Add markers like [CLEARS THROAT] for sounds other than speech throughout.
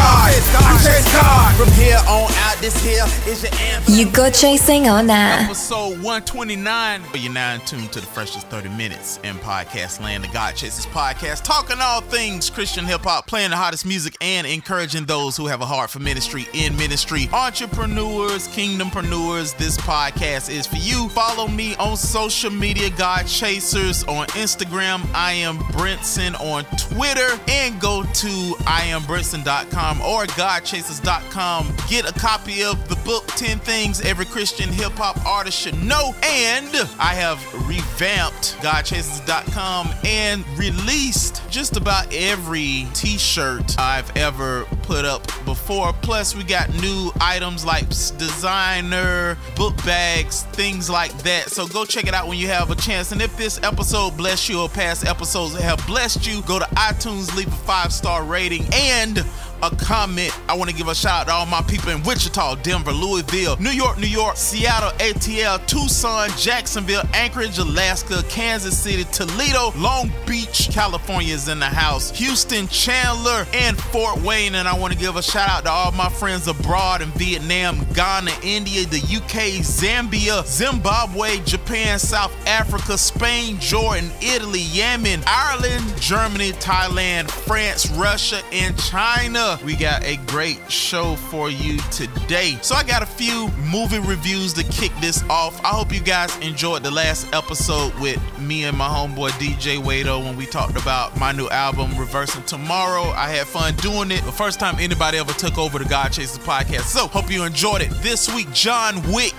God. I chase God. From here on out, this here is your anthem. You go chasing or nah? Episode 129. You're now in tune to the freshest 30 minutes in podcast land, the God Chasers podcast, talking all things Christian hip hop, playing the hottest music, and encouraging those who have a heart for ministry in ministry. Entrepreneurs, kingdompreneurs, this podcast is for you. Follow me on social media, God Chasers on Instagram. I am Brinson on Twitter, and go to iambrinson.com or godchasers.com. Get a copy of the book 10 Things Every Christian Hip Hop Artist Should Know. And I have revamped godchasers.com and released just about every t shirt I've ever put up before. Plus, we got new items like designer, book bags, things like that. So go check it out when you have a chance. And if this episode blessed you or past episodes have blessed you, go to iTunes, leave a five star rating and a comment. I want to give a shout out to all my people in Wichita, Denver, Louisville, New York, New York, Seattle, ATL, Tucson, Jacksonville, Anchorage, Alaska, Kansas City, Toledo, Long Beach, California is in the house, Houston, Chandler, and Fort Wayne. And I want to give a shout out to all my friends abroad in Vietnam, Ghana, India, the UK, Zambia, Zimbabwe, Japan, South Africa, Spain, Jordan, Italy, Yemen, Ireland, Germany, Thailand, France, Russia, and China. We got a great show for you today. So I got a few movie reviews to kick this off. I hope you guys enjoyed the last episode with me and my homeboy DJ Wado when we talked about my new album Reversing Tomorrow. I had fun doing it. The first time anybody ever took over the God Chasers podcast. So hope you enjoyed it. This week, John Wick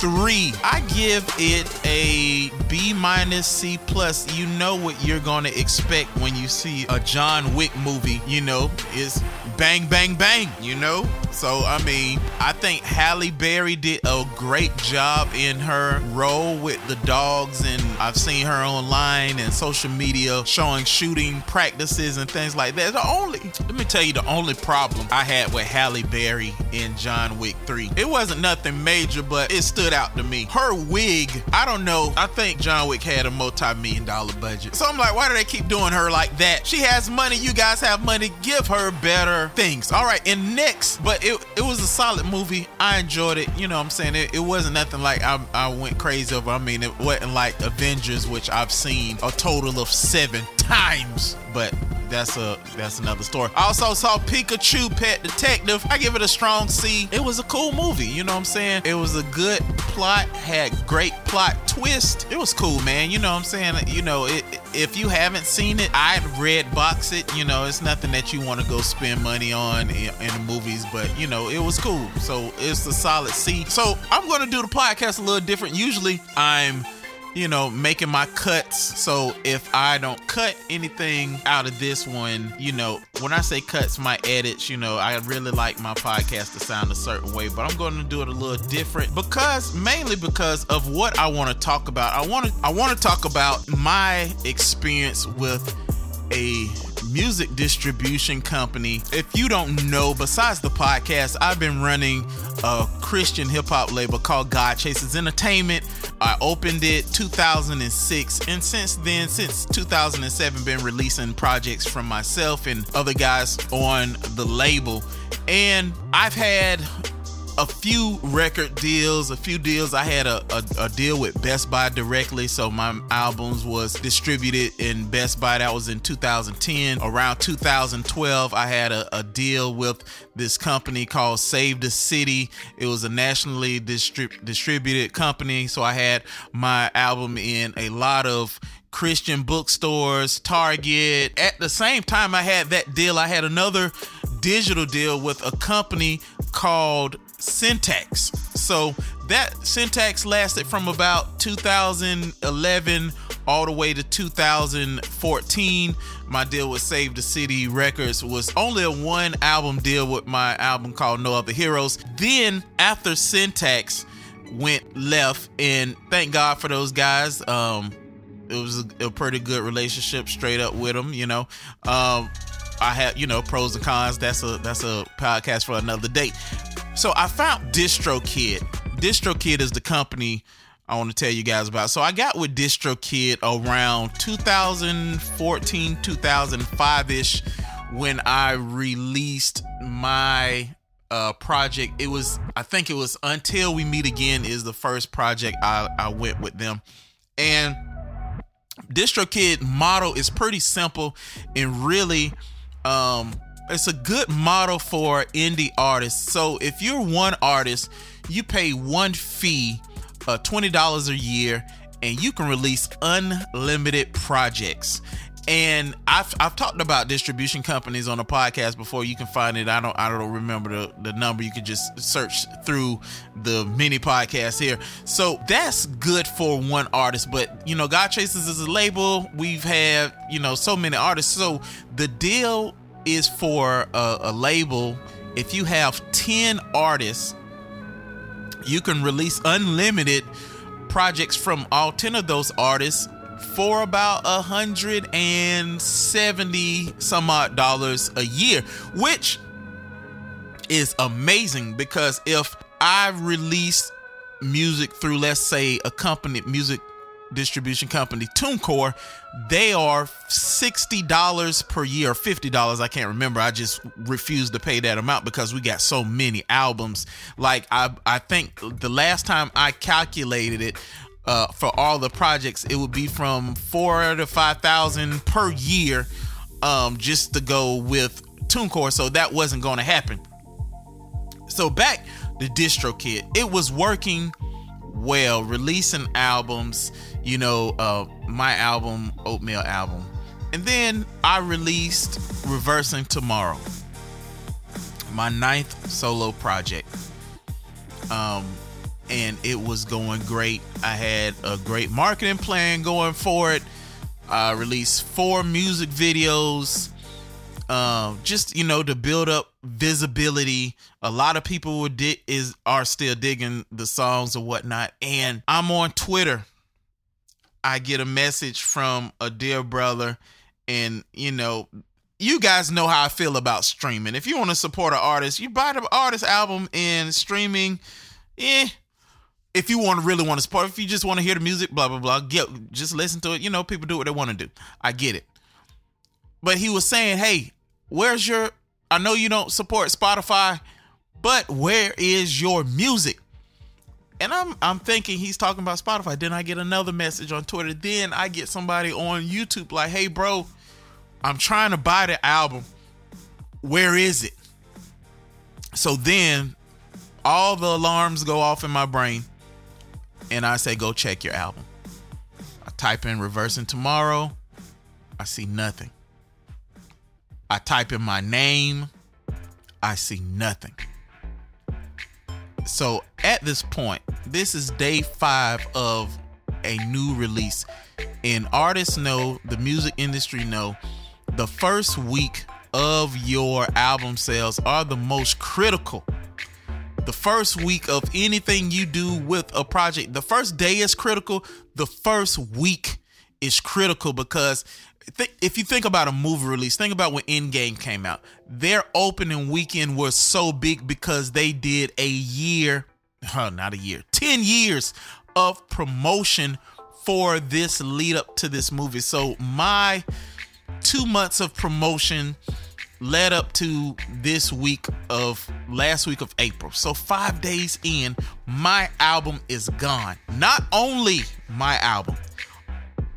three. I give it a B minus C plus. You know what you're gonna expect when you see a John Wick movie. You know, is bang bang bang. You know, so I mean, I think Halle Berry did a great job in her role with the dogs, and I've seen her online and social media showing shooting practices and things like that. The only, let me tell you, the only problem I had with Halle Berry in John Wick three, it wasn't nothing major, but it stood out to me. Her wig, I don't know. I think John Wick had a multi-million dollar budget. So I'm like, why do they keep doing her like that? She has money, you guys have money, give her better things. All right, and next, but it, it was a solid movie. I enjoyed it. You know what I'm saying? It, it wasn't nothing like I, I went crazy over. I mean, it wasn't like Avengers, which I've seen a total of seven [LAUGHS] times. But that's a that's another story. I also saw Pikachu Pet Detective. I give it a strong C. It was a cool movie, you know what I'm saying? It was a good plot, had great plot twist. It was cool, man. You know what I'm saying? You know, it, if you haven't seen it, I'd red box it. You know, it's nothing that you want to go spend money on in, in the movies, but you know, it was cool. So it's a solid C. So I'm gonna do the podcast a little different. Usually I'm you know, making my cuts. So if I don't cut anything out of this one, you know, when I say cuts, my edits, you know, I really like my podcast to sound a certain way, but I'm going to do it a little different because mainly because of what I want to talk about. I want to I want to talk about my experience with a music distribution company. If you don't know, besides the podcast, I've been running a Christian hip hop label called God Chasers Entertainment. I opened it 2006, and since then, since 2007, been releasing projects from myself and other guys on the label. And I've had a few record deals, a few deals. I had a, a, a, deal with Best Buy directly, so my albums was distributed in Best Buy. That was in 2010. Around 2012, I had a, a deal with this company called Save the City. It was a nationally distrib- distributed company, so I had my album in a lot of Christian bookstores, Target. At the same time, I had that deal. I had another digital deal with a company called Syntax. So that syntax lasted from about 2011 all the way to 2014. My deal with Save the City Records was only a one album deal with my album called No Other Heroes. Then after Syntax went left, and thank God for those guys. Um, it was a, a pretty good relationship straight up with them, you know. Um, I had, you know, pros and cons. That's a that's a podcast for another day. So I found DistroKid. DistroKid is the company I want to tell you guys about. So I got with DistroKid around 2014, 2005 ish when I released my uh, project. It was, I think it was Until We Meet Again is the first project I, I went with them. And DistroKid model is pretty simple and really um it's a good model for indie artists. So if you're one artist, you pay one fee uh, $20 a year and you can release unlimited projects and I've, I've talked about distribution companies on a podcast before. You can find it. I don't i don't remember the, the number. You can just search through the mini podcast here. So that's good for one artist but you know god chasers is a label. We've had you know so many artists. So the deal is for a, a label. If you have 10 artists you can release unlimited projects from all 10 of those artists for about a hundred and seventy some odd dollars a year, which is amazing because if I release music through, let's say, a company music distribution company, TuneCore, they are $60 per year or $50. I can't remember. I just refuse to pay that amount because we got so many albums. Like I I think the last time I calculated it uh, for all the projects, it would be from four to five thousand per year, um, just to go with TuneCore. So that wasn't going to happen. So back to DistroKid, it was working well, releasing albums. You know, uh, my album, Oatmeal album, and then I released Reversing Tomorrow, my ninth solo project. Um, and it was going great. I had a great marketing plan going for it. I released four music videos, um, just you know to build up visibility. A lot of people would di- is are still digging the songs or whatnot, and I'm on Twitter. I get a message from a dear brother, and you know you guys know how I feel about streaming. If you want to support an artist, you buy the artist album and streaming. Eh, if you want to really want to support, if you just want to hear the music, blah blah blah, get just listen to it. You know, people do what they want to do. I get it. But he was saying, "Hey, where's your? I know you don't support Spotify, but where is your music?" And I'm I'm thinking he's talking about Spotify. Then I get another message on Twitter. Then I get somebody on YouTube like, "Hey, bro, I'm trying to buy the album. Where is it?" So then all the alarms go off in my brain and I say, go check your album. I type in reversing tomorrow. I see nothing. I type in my name. I see nothing. So at this point, this is day five of a new release. And artists know, the music industry know, the first week of your album sales are the most critical first week of anything you do with a project, the first day is critical. The first week is critical because th- if you think about a movie release, think about when Endgame came out. Their opening weekend was so big because they did a year, [LAUGHS] huh, not a year, 10 years of promotion for this lead up to this movie. So my two months of promotion led up to this week of last week of April. So 5 days in, my album is gone. Not only my album,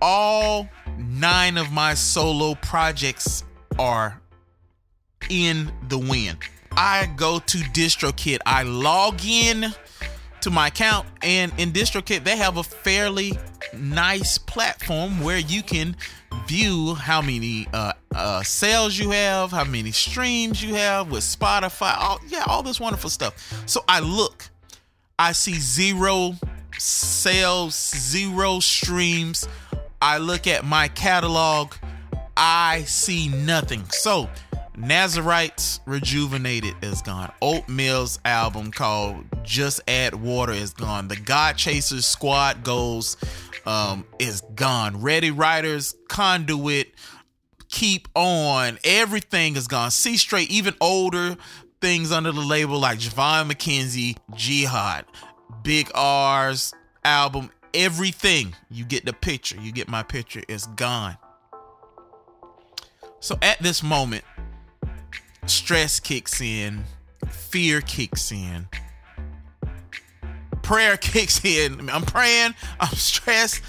all 9 of my solo projects are in the wind. I go to DistroKid. I log in to my account and in DistroKid they have a fairly nice platform where you can view how many uh, uh, sales you have, how many streams you have with Spotify, all yeah, all this wonderful stuff. So I look, I see zero sales, zero streams. I look at my catalog, I see nothing. So, Nazarites Rejuvenated is gone. Oatmeal's album called Just Add Water is gone. The God Chasers Squad Goals um, is gone. Ready Riders, Conduit, Keep On, everything is gone. See Straight, even older things under the label like Javon McKenzie, Jihad, Big R's album, everything. You get the picture. You get my picture. It's gone. So at this moment, stress kicks in, fear kicks in, prayer [LAUGHS] kicks in. I'm praying, I'm stressed.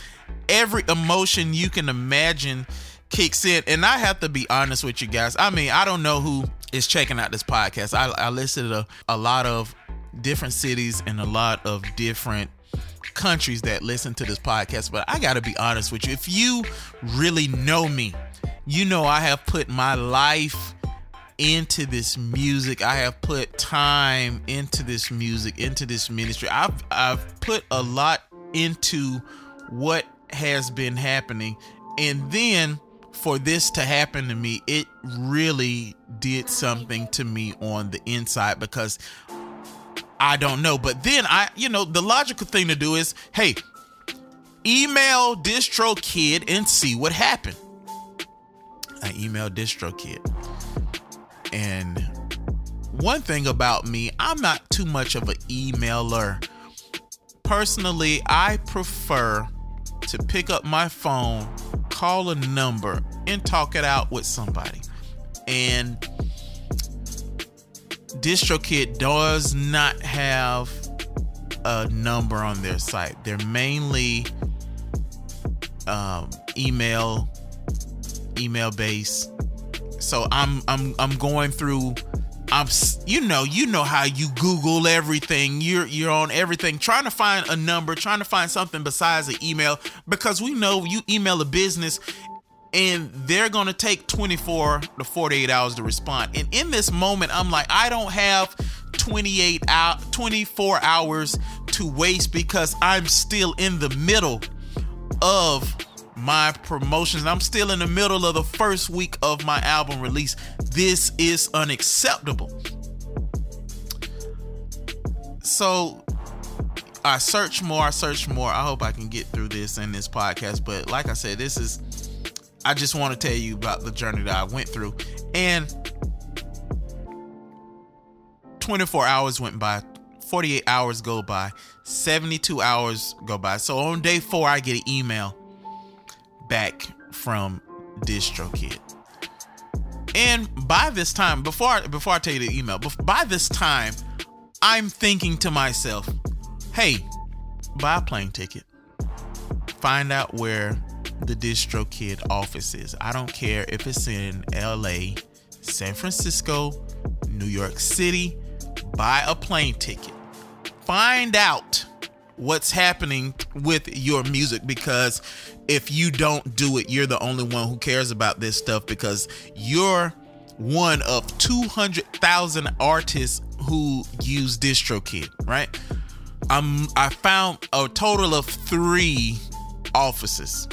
Every emotion you can imagine kicks in. And I have to be honest with you guys. I mean, I don't know who is checking out this podcast. I, I listed a, a lot of different cities and a lot of different countries that listen to this podcast, but I got to be honest with you. If you really know me, you know I have put my life into this music. I have put time into this music, into this ministry. I've I've put a lot into what has been happening. And then for this to happen to me, it really did something to me on the inside because I don't know. But then I, you know, the logical thing to do is, hey, email DistroKid and see what happened. I emailed DistroKid. And one thing about me, I'm not too much of an emailer. Personally, I prefer to pick up my phone, call a number, and talk it out with somebody. And DistroKid does not have a number on their site. They're mainly um, email, email based. So I'm I'm I'm going through. I'm you know you know how you Google everything. You're you're on everything trying to find a number, trying to find something besides an email because we know you email a business and they're going to take 24 to 48 hours to respond. And in this moment, I'm like, I don't have 28 out 24 hours to waste because I'm still in the middle of my promotions. I'm still in the middle of the first week of my album release. This is unacceptable. So I search more, I search more. I hope I can get through this in this podcast. But like I said, this is I just want to tell you about the journey that I went through. And 24 hours went by, 48 hours go by, 72 hours go by. So on day four, I get an email back from DistroKid. And by this time, before I, before I tell you the email, by this time, I'm thinking to myself, "Hey, buy a plane ticket. Find out where the DistroKid office is. I don't care if it's in LA, San Francisco, New York City. Buy a plane ticket. Find out what's happening with your music because if you don't do it, you're the only one who cares about this stuff because you're one of 200,000 artists who use DistroKid, right? I'm I found a total of 3 offices.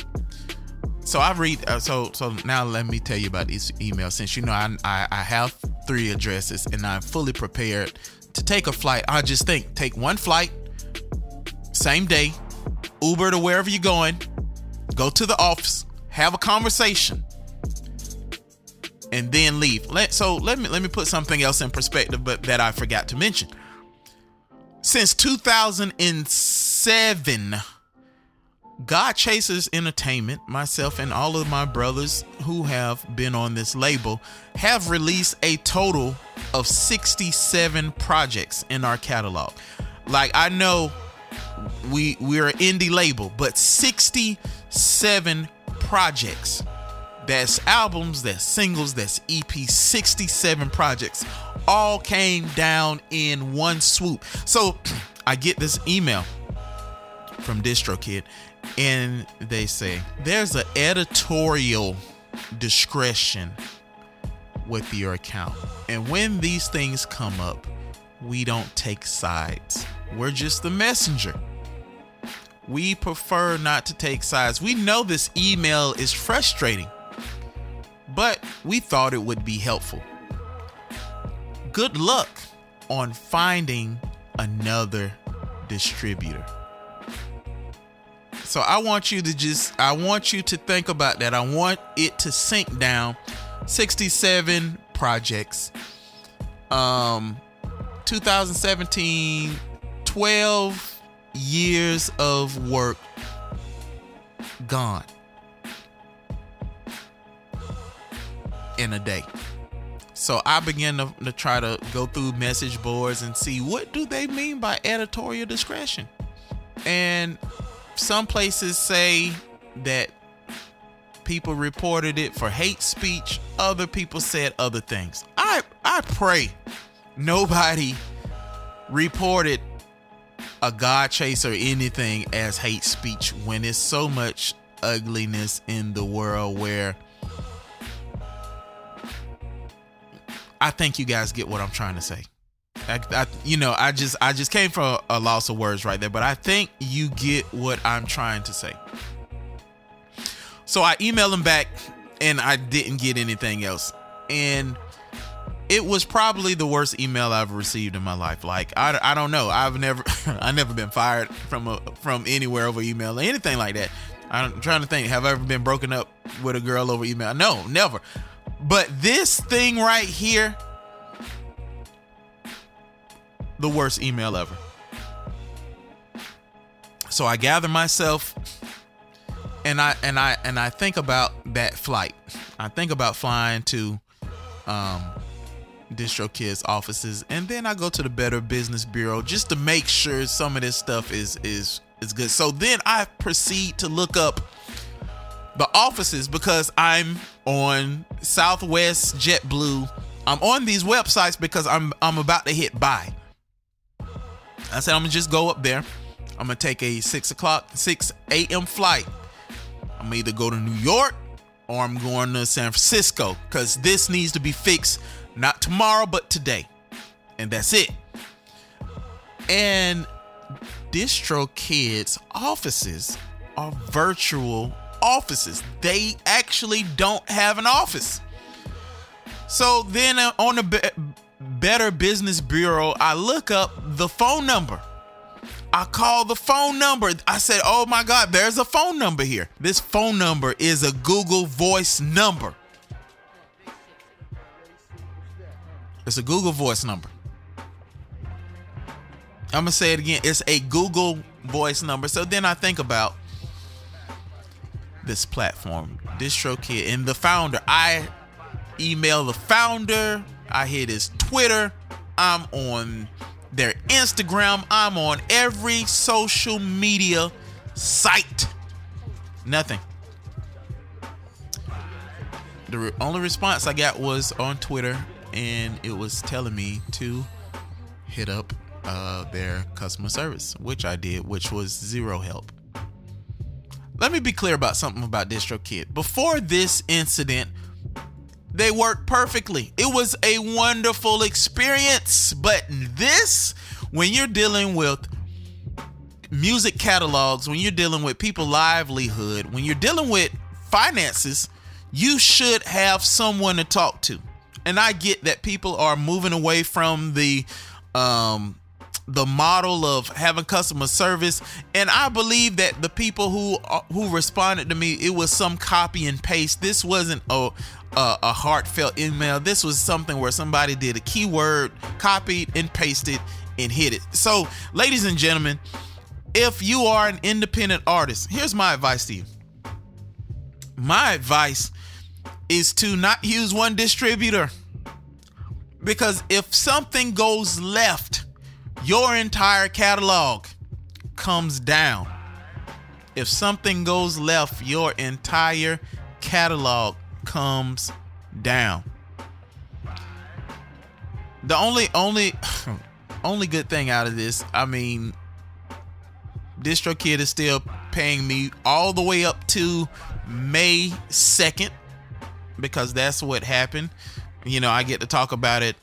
So I read uh, so so now let me tell you about this email since you know I, I I have 3 addresses and I'm fully prepared to take a flight. I just think take one flight same day, Uber to wherever you're going, go to the office, have a conversation, and then leave. Let, so let me let me put something else in perspective, but that I forgot to mention. Since 2007, God Chasers Entertainment, myself and all of my brothers who have been on this label have released a total of 67 projects in our catalog. Like I know we we're an indie label, but 67 projects. That's albums, that's singles, that's EP, 67 projects. All came down in one swoop. So [CLEARS THROAT] I get this email from DistroKid, and they say there's an editorial discretion with your account. And when these things come up, we don't take sides We're just the messenger. We prefer not to take sides. We know this email is frustrating, but we thought it would be helpful. Good luck on finding another distributor. So I want you to just I want you to think about that. I want it to sink down. 67 projects. Um 2017 12 years of work gone in a day. So I began to, to, try to go through message boards and see what do they mean by editorial discretion. And some places say that people reported it for hate speech, other people said other things. I I pray nobody reported a God chase or anything as hate speech when it's so much ugliness in the world where I think you guys get what I'm trying to say. I, I, you know, I just I just came from a, a loss of words right there, but I think you get what I'm trying to say. So I emailed him back, and I didn't get anything else, and it was probably the worst email I've received in my life. Like I, I don't know, I've never [LAUGHS] I never been fired from a from anywhere over email or anything like that. I'm trying to think, have I ever been broken up with a girl over email? No, never. But this thing right here the worst email ever. So I gather myself and I and I and I think about that flight. I think about flying to um DistroKid's offices and then I go to the Better Business Bureau just to make sure some of this stuff is is is good. So then I proceed to look up the offices because I'm on Southwest JetBlue. I'm on these websites because I'm I'm about to hit buy. I said, I'm gonna just go up there. I'm gonna take a six o'clock, 6 a.m. flight. I'm gonna either go to New York or I'm going to San Francisco because this needs to be fixed not tomorrow, but today. And that's it. And DistroKid's offices are virtual offices. They actually don't have an office. So then uh, on the Better Business Bureau, I look up the phone number. I call the phone number. I said, Oh my God, there's a phone number here. This phone number is a Google Voice number. It's a Google Voice number. I'm to say it again. It's a Google Voice number. So then I think about this platform, DistroKid, and the founder. I email the founder I hit his Twitter. I'm on their Instagram. I'm on every social media site. Nothing. The only response I got was on Twitter, and it was telling me to hit up uh, their customer service, which I did, which was zero help. Let me be clear about something about DistroKid. Before this incident they worked perfectly. It was a wonderful experience. But this, when you're dealing with music catalogs, when you're dealing with people livelihood, when you're dealing with finances, you should have someone to talk to. And I get that people are moving away from the um the model of having customer service. And i believe that the people who uh, who responded to me it was some copy and paste. This wasn't a a, a heartfelt email. This was something where somebody did a keyword copied and pasted and hit it. So ladies and gentlemen if you are an independent artist here's my advice to you. My advice is to not use one distributor because if something goes left your entire catalog comes down. If something goes left, your entire catalog comes down. The only only [CLEARS THROAT] only good thing out of this, I mean, DistroKid is still paying me all the way up to May 2nd because that's what happened. You know, I get to talk about it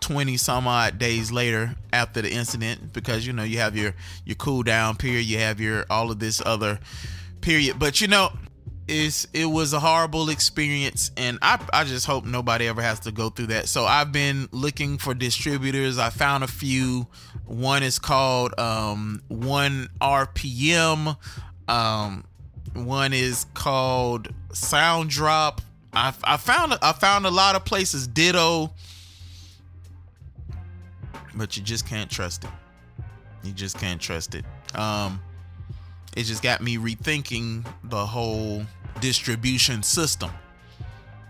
20 some odd days later after the incident because you know you have your your cool down period you have your all of this other period. But you know it's it was a horrible experience and I, I just hope nobody ever has to go through that. So i've been looking for distributors. I found a few. One is called um, one rpm um, one is called Soundrop I, I found I found a lot of places ditto but you just can't trust it. You just can't trust it. Um, it just got me rethinking the whole distribution system.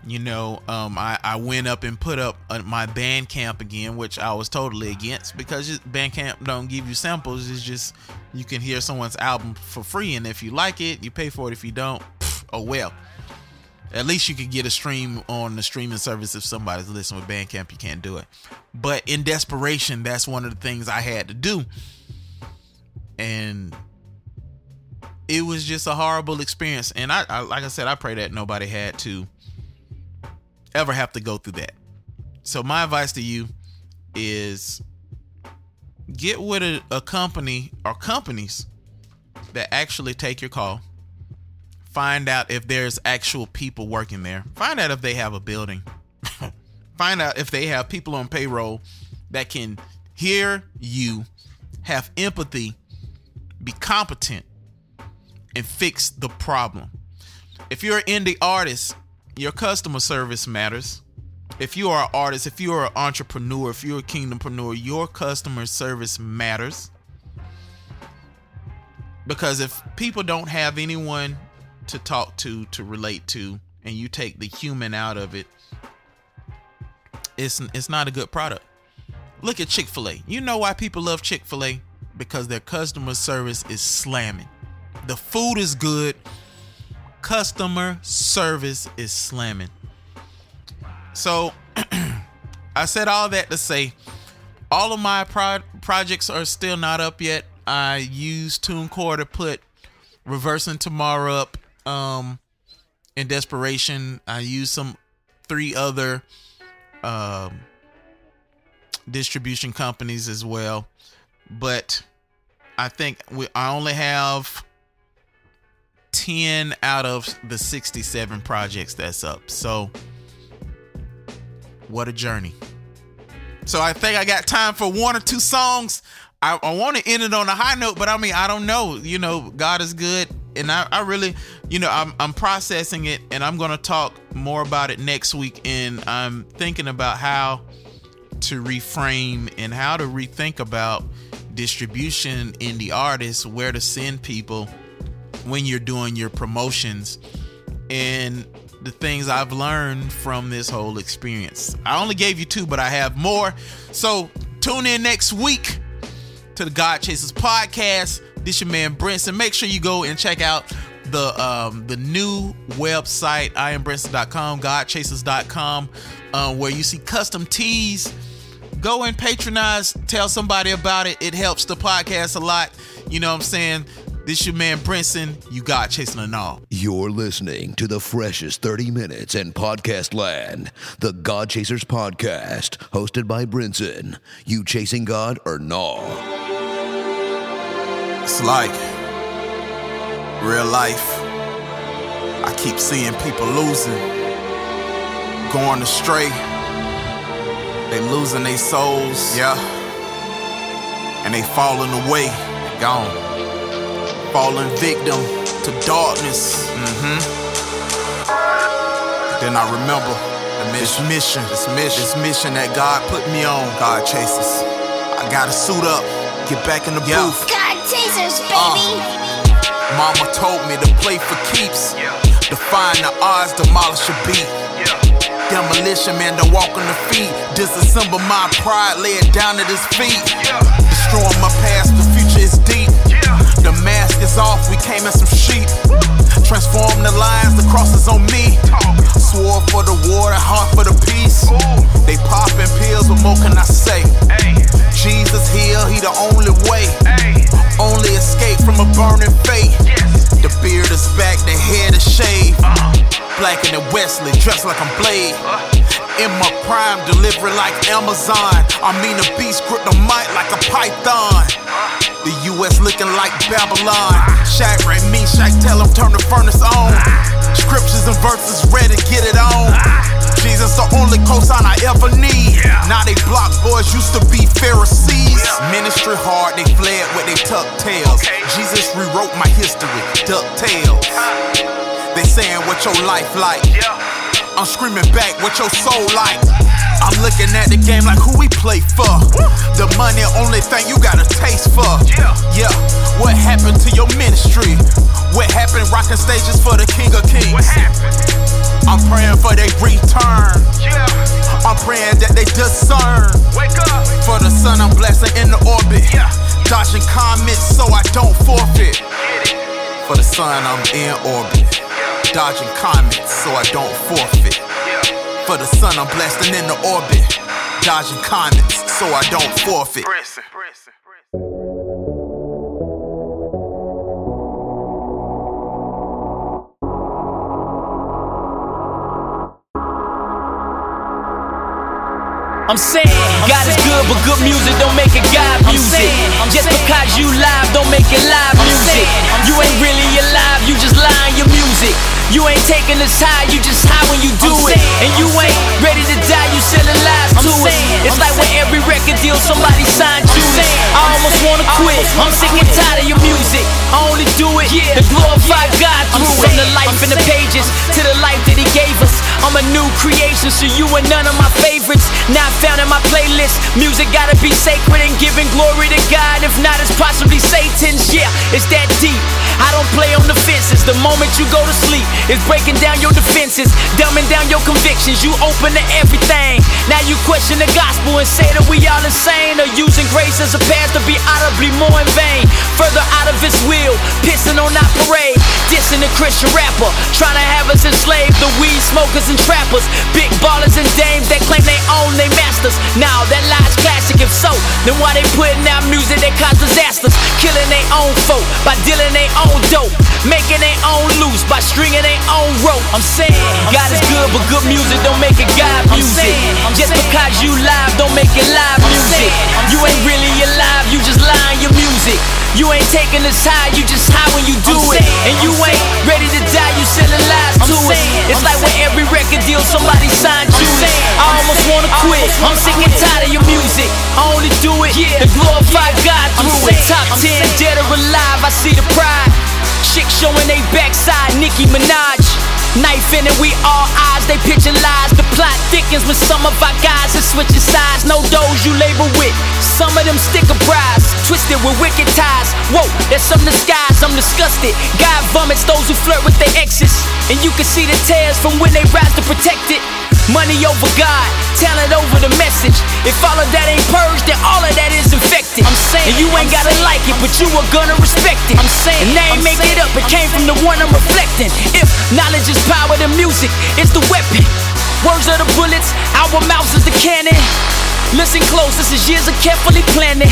You know, um, I, I went up and put up uh, my Bandcamp again, which I was totally against because Bandcamp don't give you samples. It's just you can hear someone's album for free, and if you like it, you pay for it. If you don't, pff, oh well. At least you could get a stream on the streaming service if somebody's listening with Bandcamp. You can't do it. But in desperation, that's one of the things I had to do. And it was just a horrible experience. And I, I like I said, I pray that nobody had to ever have to go through that. So my advice to you is get with a, a company or companies that actually take your call find out if there's actual people working there. Find out if they have a building. [LAUGHS] find out if they have people on payroll that can hear you, have empathy, be competent, and fix the problem. If you're an indie artist, your customer service matters. If you are an artist, if you are an entrepreneur, if you're a kingdompreneur, your customer service matters. Because if people don't have anyone to talk to, to relate to, and you take the human out of it, it's it's not a good product. Look at Chick-fil-A. You know why people love Chick-fil-A? Because their customer service is slamming. The food is good. Customer service is slamming. So [CLEARS THROAT] I said all that to say all of my pro- projects are still not up yet. I used TuneCore to put Reversing Tomorrow up um in desperation i used some three other um distribution companies as well but i think we i only have 10 out of the 67 projects that's up so what a journey so i think i got time for one or two songs I, I want to end it on a high note, but I mean, I don't know. You know, God is good. And I, I really, you know, I'm, I'm processing it and I'm going to talk more about it next week. And I'm thinking about how to reframe and how to rethink about distribution in the artists, where to send people when you're doing your promotions, and the things I've learned from this whole experience. I only gave you two, but I have more. So tune in next week to the God Chasers podcast. This your man Brinson. Make sure you go and check out the um, the new website, iambrinson.com, godchasers.com, uh, where you see custom tees. Go and patronize, tell somebody about it. It helps the podcast a lot. You know what I'm saying? This your man Brinson. You got chasing and all. You're listening to the freshest 30 minutes in podcast land. The God Chasers podcast, hosted by Brinson. You chasing God or no? It's like real life. I keep seeing people losing, going astray. They losing their souls, yeah. And they falling away, they gone. Falling victim to darkness. Mm-hmm. Then I remember this mission, this mission, this mission that God put me on. God chases. I gotta suit up, get back in the yeah. booth. Chasers, baby. Uh, mama told me to play for keeps. Define the odds, demolish a beat. Demolition man to walk on the feet. Disassemble my pride, lay it down at his feet. Destroying my past, the future is deep. The mask is off, we came in some sheep. Transform the lines, the cross is on me. Sword for the war, the heart for the peace. They popping pills, what more can I say? Jesus here, he the only way. Only escape from a burning fate. The beard is back, the head is shaved. Blacker than Wesley, dressed like I'm Blade. In my prime, delivering like Amazon. I mean, a beast grip the mic like a python. The US looking like Babylon. Shadrach, Meshach, tell them turn the furnace on. Scriptures and verses ready, get it on. Jesus, the only cosign I ever need. Now they block boys used to be Pharisees. Ministry hard, they fled with they tuck tails. Jesus rewrote my history, duck tails. They saying what your life like. I'm screaming back what your soul like. I'm looking at the game like who we play for. The money only thing you got a taste for. Yeah. yeah. What happened to your ministry? What happened rocking stages for the King of Kings? I'm praying for their return. I'm praying that they discern. Wake up. For the sun I'm blessing in the orbit. Dodging comments so I don't forfeit. For the sun I'm in orbit. Dodging comments so I don't forfeit. For the sun I'm blasting in the orbit. Dodging comments so I don't forfeit. Pressing. I'm saying, God is good, but good music don't make it God music. Just because you live don't make it live music. You ain't really alive, you just lying your music. You ain't taking this high, you just high when you do it. And you ain't ready to die, you selling lies to us. It's like when every record deal somebody signed Judas. I almost wanna quit, I'm sick and tired of your music. I only do it to glorify God through it. From the life in the pages to the life that He gave us. I'm a new creation, so you are none of my favorites. Not found in my playlist. Music gotta be sacred and giving glory to God. If not, it's possibly Satan's. Yeah, it's that deep. I don't play on the fences. The moment you go to sleep, it's breaking down your defenses, dumbing down your convictions. You open to everything. Now you question the gospel and say that we all insane. Or using grace as a pass to be audibly more in vain. Further out of his will, pissing on our parade. Dissing the Christian rapper, trying to have us enslaved. The weed smokers and trappers, big ballers and dames that claim they own they masters. Now that lie's classic. If so, then why they putting out music that cause disasters? Killing their own folk by dealing their own dope, making their own loose by stringing their own rope. I'm saying God is good, but good music don't make it God music. Just because you live don't make it live ain't taking this high, you just high when you do it. And you ain't ready to die, you selling lies to us. It's like when every record deal somebody signed Judas. I almost wanna quit, I'm sick and tired of your music. I only do it yeah, to glorify God through it. Top 10 dead or alive, I see the pride. Chicks showing they backside, Nicki Minaj. Knife in it, we all eyes, they picture lies. The plot thickens with some of our guys that switching sides. No those you label with. Some of them sticker brides, twisted with wicked ties. Whoa, there's some disguise, I'm disgusted. God vomits those who flirt with their exes. And you can see the tears from when they rise to protect it. Money over God, talent over the message. If all of that ain't purged, then all of that is infected. I'm saying, and you ain't gotta like it, but you are gonna respect it. I'm saying, and they ain't make it up, it came from the one I'm reflecting. If knowledge is power, then music is the weapon. Words are the bullets, our mouths is the cannon. Listen close, this is years of carefully planning.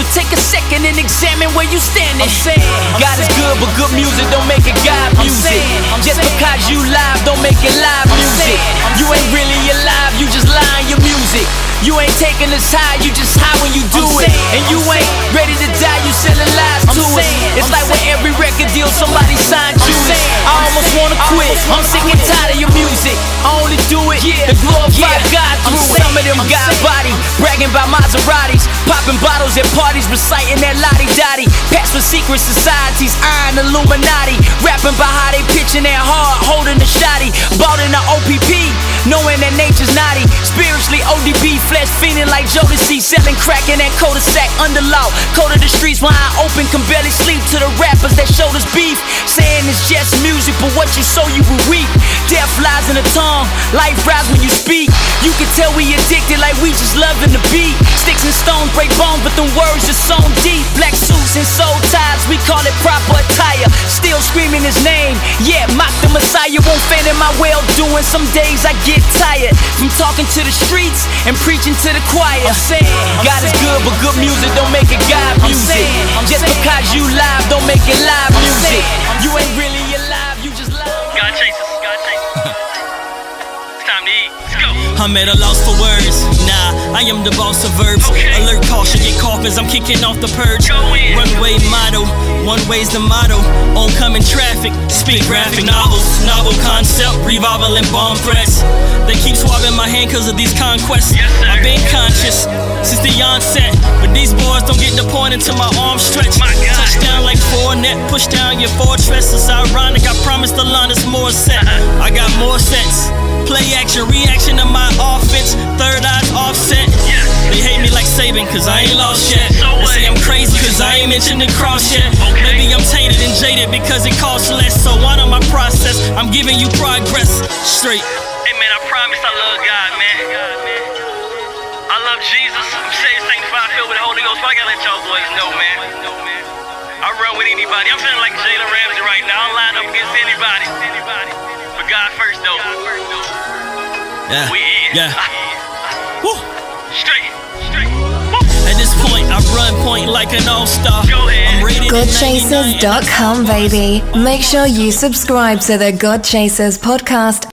So take a second and examine where you standing. I'm saying, God is good, but good music don't make it God music. i'm Just because you live don't make it live music. You ain't really alive, you just lying your music. You ain't taking this high, you just high when you do it. And you ain't ready to die, selling lies to us. It's like when every record deal somebody signed Judas. I almost wanna quit, I'm sick and tired of your music. I only do it to glorify God through. Some of them got body, bragging about Maseratis, popping bottles at parties, reciting that lottie dottie. Past for secret societies, iron Illuminati. Rapping about how they pitching their heart, holding the shotty. Bought in the OPP, knowing that nature's naughty. Spiritually ODB, flesh fiending like Jodeci. Selling crack in that cul-de-sac under law. Code of the streets I open, can barely sleep to the rappers that showed us beef. Saying it's just music, but what you sow, you will reap. Death lies in the tongue, life rise when you speak. You can tell we addicted like we just loving the beat. Sticks and stones break bones, but them words are sewn deep. Black suits and soul ties, we call it proper attire. Still screaming his name, yeah, mock the Messiah. Won't faint in my well doing. Some days I get tired from talking to the streets and preaching to the choir. I'm saying, God is good, but good music don't make it God music. Just because you live don't make it live music. You ain't really alive, you just live. God chasers, God chasers. [LAUGHS] it's time to eat. Let's go. I'm at a loss for words. I am the boss of verbs. Alert caution, get coffins, I'm kicking off the purge. Runway motto, one way's the motto. Oncoming traffic, speak graphic novels, novel concept, revival and bomb threats. They keep swabbing my hand cause of these conquests. I've been conscious since the onset, but these boys don't get the point until my arms stretch. Touchdown like Fournette, push down your fortress. It's ironic, I promised the line is more set. I got more sets. Play action, reaction to my offense. Third eyes offset. They hate me like Saban, cause I ain't lost yet. They say I'm crazy, cause I ain't mentioned the cross yet. Maybe I'm tainted and jaded because it costs less. So on my process, I'm giving you progress. Straight. Hey man, I promise I love God, man. I love Jesus. I'm saved, sanctified, filled with the Holy Ghost. But I gotta let y'all boys know, man. I run with anybody. I'm feeling like Jalen Ramsey right now. I'll line up against anybody. But God first, though. Yeah. We in. Yeah. [LAUGHS] Woo. Straight. Straight. At this point, I run point like an all-star. Go ahead. I'm rated at 99. Godchasers.com, baby. Make sure you subscribe to the God Chasers podcast